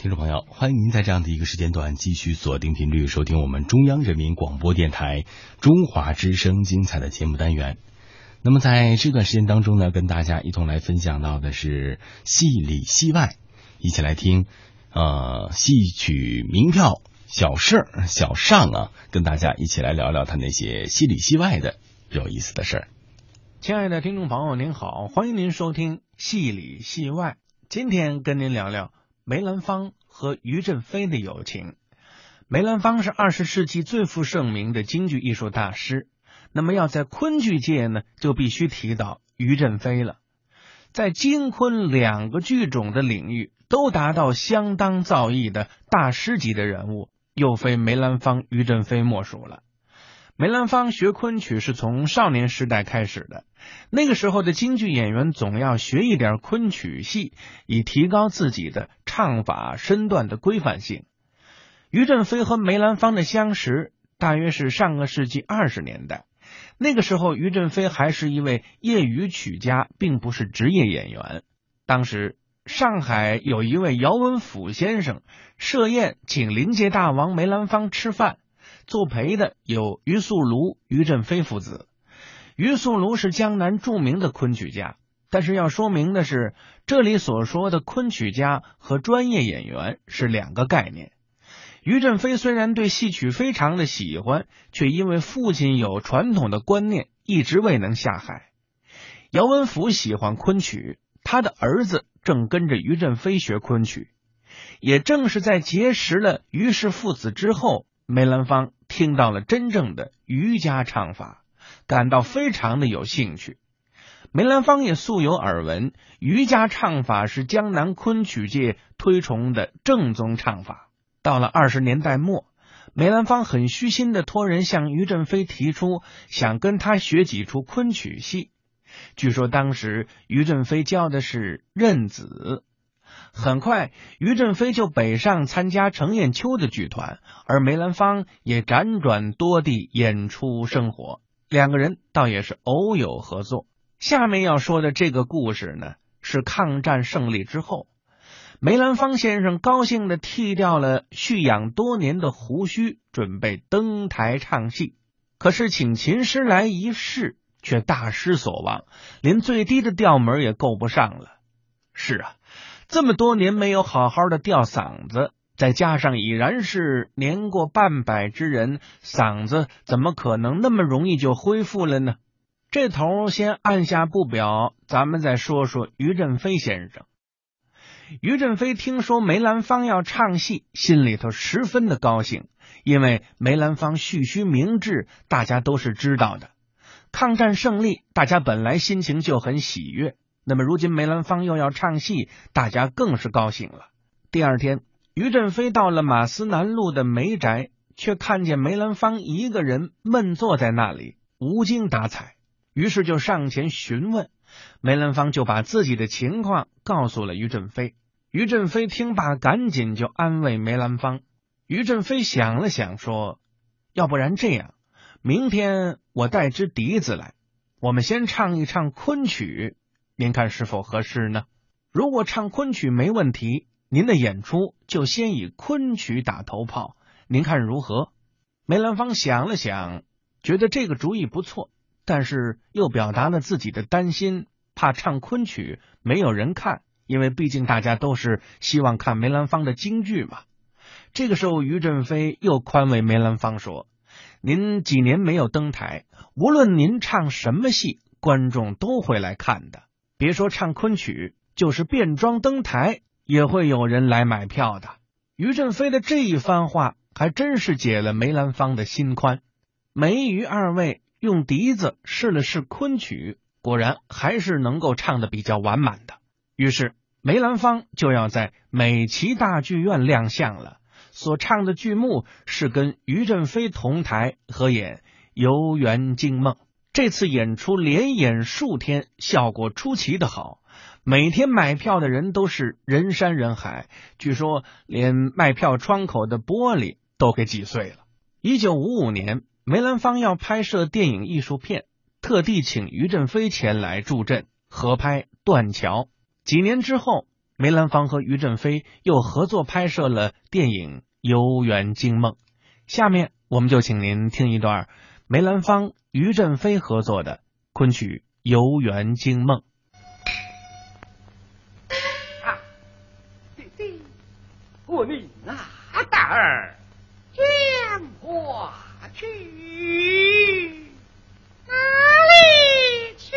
听众朋友，欢迎您在这样的一个时间段继续锁定频率收听我们中央人民广播电台中华之声精彩的节目单元。那么在这段时间当中呢，跟大家一同来分享到的是戏里戏外，一起来听呃戏曲名票小事儿小尚啊，跟大家一起来聊聊他那些戏里戏外的有意思的事儿。亲爱的听众朋友，您好，欢迎您收听戏里戏外。今天跟您聊聊梅兰芳和于振飞的友情。梅兰芳是二十世纪最负盛名的京剧艺术大师，那么要在昆剧界呢，就必须提到于振飞了。在京昆两个剧种的领域都达到相当造诣的大师级的人物，又非梅兰芳、于振飞莫属了。梅兰芳学昆曲是从少年时代开始的，那个时候的京剧演员总要学一点昆曲戏，以提高自己的唱法身段的规范性。于振飞和梅兰芳的相识大约是上个世纪二十年代，那个时候于振飞还是一位业余曲家，并不是职业演员。当时上海有一位姚文甫先生设宴请灵界大王梅兰芳吃饭。作陪的有于素庐、于振飞父子。于素庐是江南著名的昆曲家，但是要说明的是，这里所说的昆曲家和专业演员是两个概念。于振飞虽然对戏曲非常的喜欢，却因为父亲有传统的观念，一直未能下海。姚文甫喜欢昆曲，他的儿子正跟着于振飞学昆曲。也正是在结识了于氏父子之后。梅兰芳听到了真正的瑜伽唱法，感到非常的有兴趣。梅兰芳也素有耳闻，瑜伽唱法是江南昆曲界推崇的正宗唱法。到了二十年代末，梅兰芳很虚心的托人向于振飞提出，想跟他学几出昆曲戏。据说当时于振飞教的是任子。很快，于振飞就北上参加程砚秋的剧团，而梅兰芳也辗转多地演出生活。两个人倒也是偶有合作。下面要说的这个故事呢，是抗战胜利之后，梅兰芳先生高兴的剃掉了蓄养多年的胡须，准备登台唱戏。可是请琴师来一试，却大失所望，连最低的调门也够不上了。是啊。这么多年没有好好的吊嗓子，再加上已然是年过半百之人，嗓子怎么可能那么容易就恢复了呢？这头先按下不表，咱们再说说于振飞先生。于振飞听说梅兰芳要唱戏，心里头十分的高兴，因为梅兰芳蓄须明志，大家都是知道的。抗战胜利，大家本来心情就很喜悦。那么如今梅兰芳又要唱戏，大家更是高兴了。第二天，于振飞到了马思南路的梅宅，却看见梅兰芳一个人闷坐在那里，无精打采。于是就上前询问，梅兰芳就把自己的情况告诉了于振飞。于振飞听罢，赶紧就安慰梅兰芳。于振飞想了想，说：“要不然这样，明天我带支笛子来，我们先唱一唱昆曲。”您看是否合适呢？如果唱昆曲没问题，您的演出就先以昆曲打头炮，您看如何？梅兰芳想了想，觉得这个主意不错，但是又表达了自己的担心，怕唱昆曲没有人看，因为毕竟大家都是希望看梅兰芳的京剧嘛。这个时候，于振飞又宽慰梅兰芳说：“您几年没有登台，无论您唱什么戏，观众都会来看的。”别说唱昆曲，就是变装登台，也会有人来买票的。于振飞的这一番话，还真是解了梅兰芳的心宽。梅于二位用笛子试了试昆曲，果然还是能够唱的比较完满的。于是梅兰芳就要在美琪大剧院亮相了，所唱的剧目是跟于振飞同台合演《游园惊梦》。这次演出连演数天，效果出奇的好。每天买票的人都是人山人海，据说连卖票窗口的玻璃都给挤碎了。一九五五年，梅兰芳要拍摄电影艺术片，特地请于振飞前来助阵合拍《断桥》。几年之后，梅兰芳和于振飞又合作拍摄了电影《游园惊梦》。下面我们就请您听一段梅兰芳、于振飞合作的昆曲《游园惊梦》。啊，弟弟，我你哪大儿将花去？哪里去？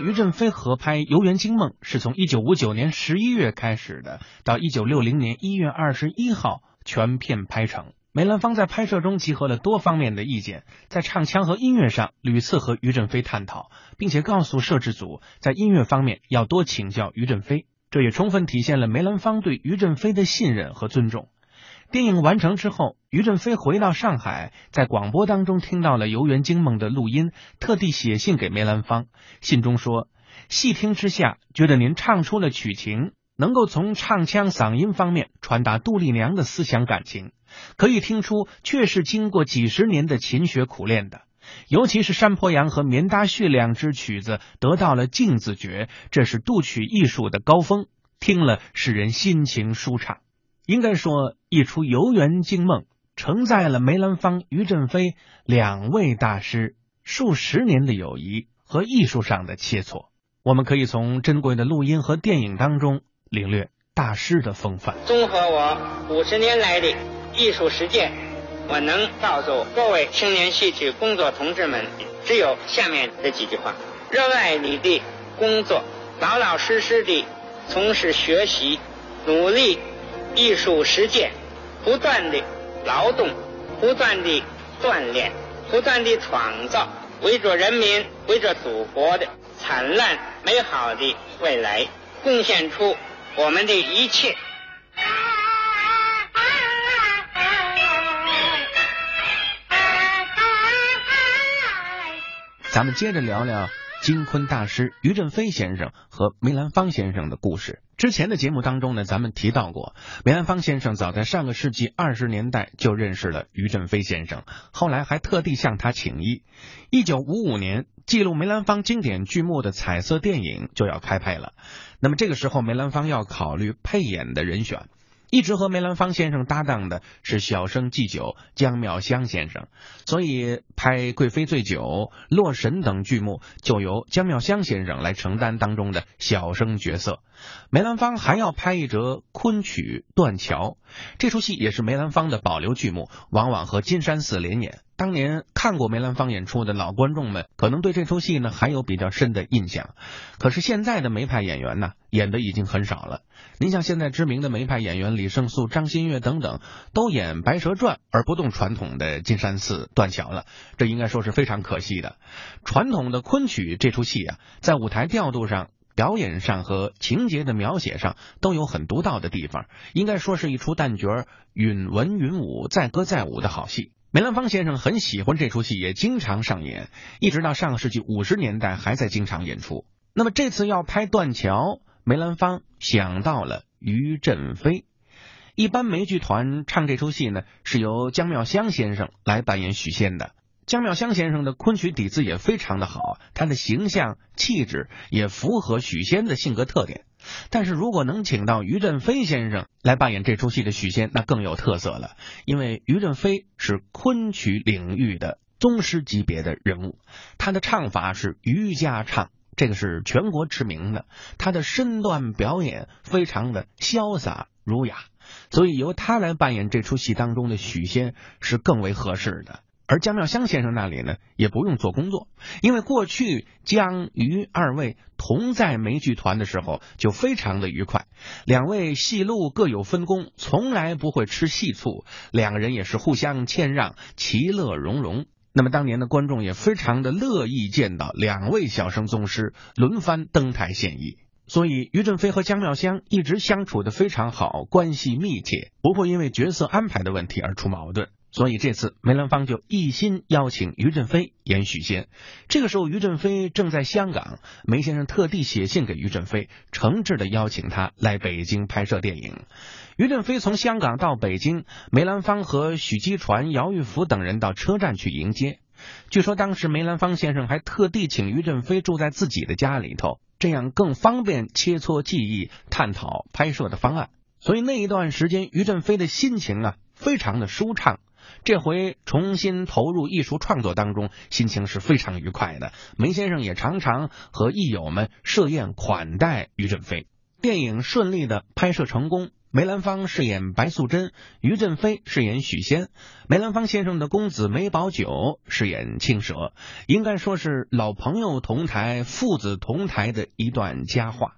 于振飞合拍《游园惊梦》是从一九五九年十一月开始的，到一九六零年一月二十一号全片拍成。梅兰芳在拍摄中集合了多方面的意见，在唱腔和音乐上屡次和于振飞探讨，并且告诉摄制组在音乐方面要多请教于振飞。这也充分体现了梅兰芳对于振飞的信任和尊重。电影完成之后，于振飞回到上海，在广播当中听到了《游园惊梦》的录音，特地写信给梅兰芳，信中说：“细听之下，觉得您唱出了曲情，能够从唱腔、嗓音方面传达杜丽娘的思想感情，可以听出确是经过几十年的勤学苦练的。尤其是山坡羊和棉搭絮两支曲子得到了镜子诀，这是杜曲艺术的高峰，听了使人心情舒畅。应该说，一出游园惊梦，承载了梅兰芳、于振飞两位大师数十年的友谊和艺术上的切磋。我们可以从珍贵的录音和电影当中领略大师的风范。综合我五十年来的艺术实践，我能告诉各位青年戏曲工作同志们，只有下面这几句话：热爱你的工作，老老实实的从事学习，努力艺术实践，不断的劳动，不断的锻炼，不断的创造，为着人民，为着祖国的。灿烂美好的未来，贡献出我们的一切。咱们接着聊聊金昆大师于振飞先生和梅兰芳先生的故事。之前的节目当中呢，咱们提到过，梅兰芳先生早在上个世纪二十年代就认识了于振飞先生，后来还特地向他请益。一九五五年，记录梅兰芳经典剧目的彩色电影就要开拍了，那么这个时候梅兰芳要考虑配演的人选。一直和梅兰芳先生搭档的是小生祭酒江妙香先生，所以拍《贵妃醉酒》《洛神》等剧目就由江妙香先生来承担当中的小生角色。梅兰芳还要拍一折昆曲《断桥》，这出戏也是梅兰芳的保留剧目，往往和金山寺联演。当年看过梅兰芳演出的老观众们，可能对这出戏呢还有比较深的印象。可是现在的梅派演员呢，演的已经很少了。您像现在知名的梅派演员李胜素、张馨月等等，都演《白蛇传》而不动传统的金山寺断桥了，这应该说是非常可惜的。传统的昆曲这出戏啊，在舞台调度上、表演上和情节的描写上都有很独到的地方，应该说是一出旦角允文允武、载歌载舞的好戏。梅兰芳先生很喜欢这出戏，也经常上演，一直到上个世纪五十年代还在经常演出。那么这次要拍《断桥》，梅兰芳想到了于振飞。一般梅剧团唱这出戏呢，是由姜妙香先生来扮演许仙的。姜妙香先生的昆曲底子也非常的好，他的形象气质也符合许仙的性格特点。但是如果能请到于振飞先生来扮演这出戏的许仙，那更有特色了。因为于振飞是昆曲领域的宗师级别的人物，他的唱法是瑜伽唱，这个是全国知名的。他的身段表演非常的潇洒儒雅，所以由他来扮演这出戏当中的许仙是更为合适的。而姜妙香先生那里呢，也不用做工作，因为过去姜于二位同在梅剧团的时候就非常的愉快，两位戏路各有分工，从来不会吃戏醋，两个人也是互相谦让，其乐融融。那么当年的观众也非常的乐意见到两位小生宗师轮番登台献艺，所以于振飞和姜妙香一直相处的非常好，关系密切，不会因为角色安排的问题而出矛盾。所以这次梅兰芳就一心邀请于振飞演许仙。这个时候于振飞正在香港，梅先生特地写信给于振飞，诚挚的邀请他来北京拍摄电影。于振飞从香港到北京，梅兰芳和许基传、姚玉福等人到车站去迎接。据说当时梅兰芳先生还特地请于振飞住在自己的家里头，这样更方便切磋技艺，探讨拍摄的方案。所以那一段时间，于振飞的心情啊，非常的舒畅。这回重新投入艺术创作当中，心情是非常愉快的。梅先生也常常和艺友们设宴款待于振飞。电影顺利的拍摄成功，梅兰芳饰演白素贞，于振飞饰演许仙。梅兰芳先生的公子梅葆玖饰演青蛇，应该说是老朋友同台、父子同台的一段佳话。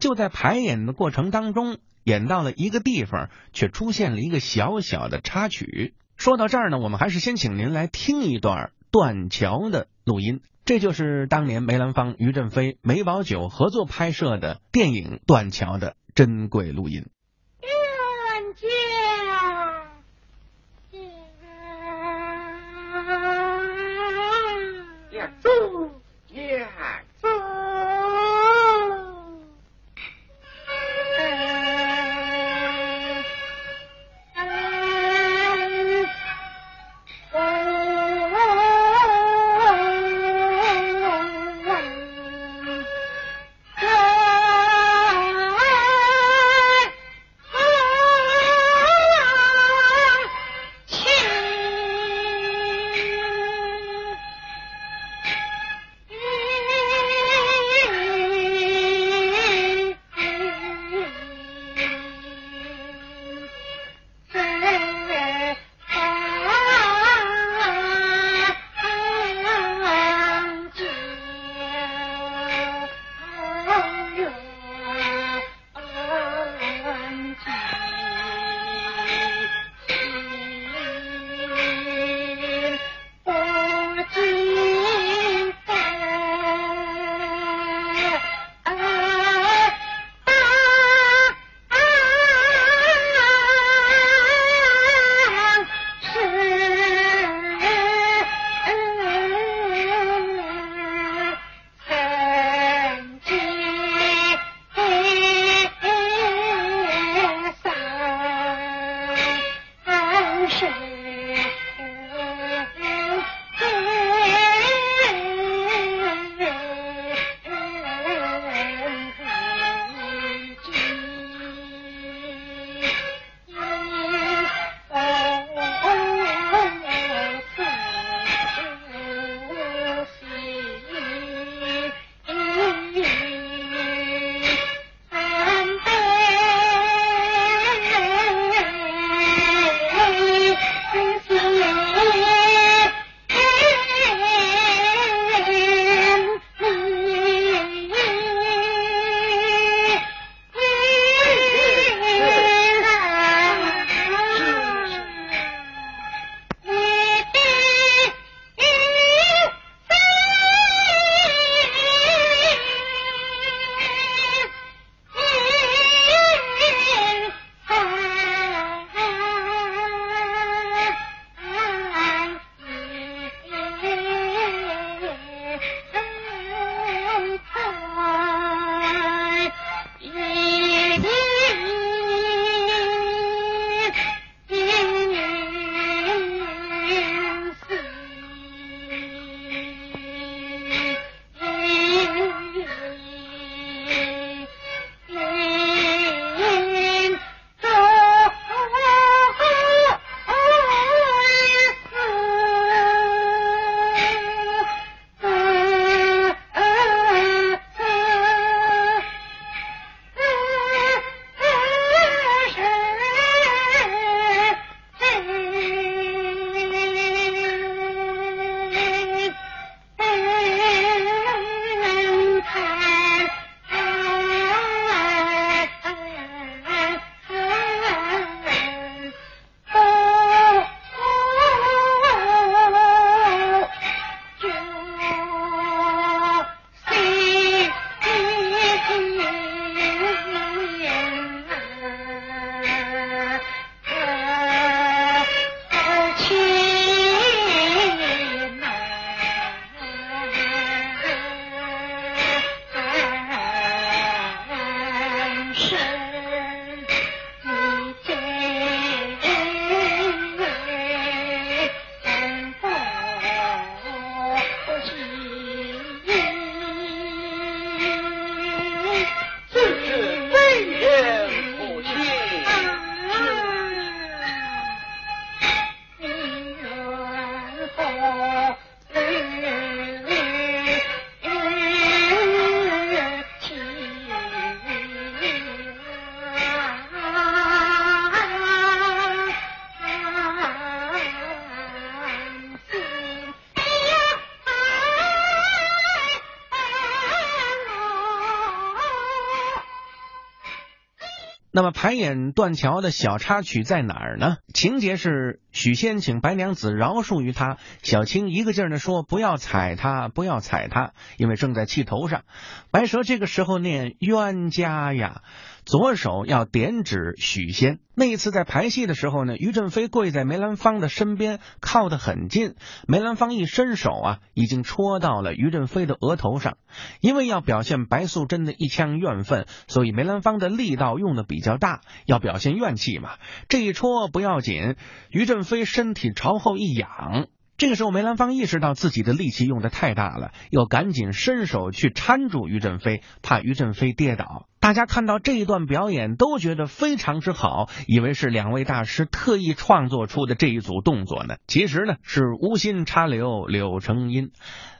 就在排演的过程当中，演到了一个地方，却出现了一个小小的插曲。说到这儿呢，我们还是先请您来听一段断桥的录音。这就是当年梅兰芳、于振飞、梅葆玖合作拍摄的电影《断桥》的珍贵录音。断住，呀！那么排演断桥的小插曲在哪儿呢？情节是许仙请白娘子饶恕于他，小青一个劲儿的说不要踩他，不要踩他，因为正在气头上。白蛇这个时候念冤家呀。左手要点指许仙。那一次在排戏的时候呢，于振飞跪在梅兰芳的身边，靠得很近。梅兰芳一伸手啊，已经戳到了于振飞的额头上。因为要表现白素贞的一腔怨愤，所以梅兰芳的力道用的比较大，要表现怨气嘛。这一戳不要紧，于振飞身体朝后一仰。这个时候，梅兰芳意识到自己的力气用的太大了，又赶紧伸手去搀住于振飞，怕于振飞跌倒。大家看到这一段表演，都觉得非常之好，以为是两位大师特意创作出的这一组动作呢。其实呢，是无心插柳柳成荫。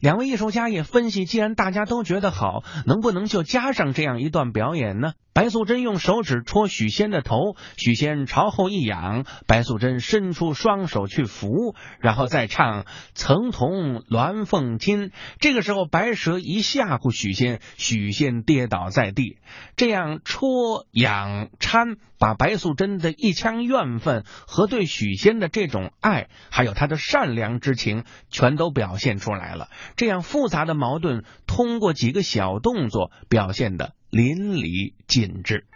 两位艺术家也分析，既然大家都觉得好，能不能就加上这样一段表演呢？白素贞用手指戳许仙的头，许仙朝后一仰，白素贞伸出双手去扶，然后再唱“层童鸾凤金”。这个时候，白蛇一吓唬许仙，许仙跌倒在地。这样戳、仰、搀，把白素贞的一腔怨愤和对许仙的这种爱，还有她的善良之情，全都表现出来了。这样复杂的矛盾，通过几个小动作表现的淋漓尽致。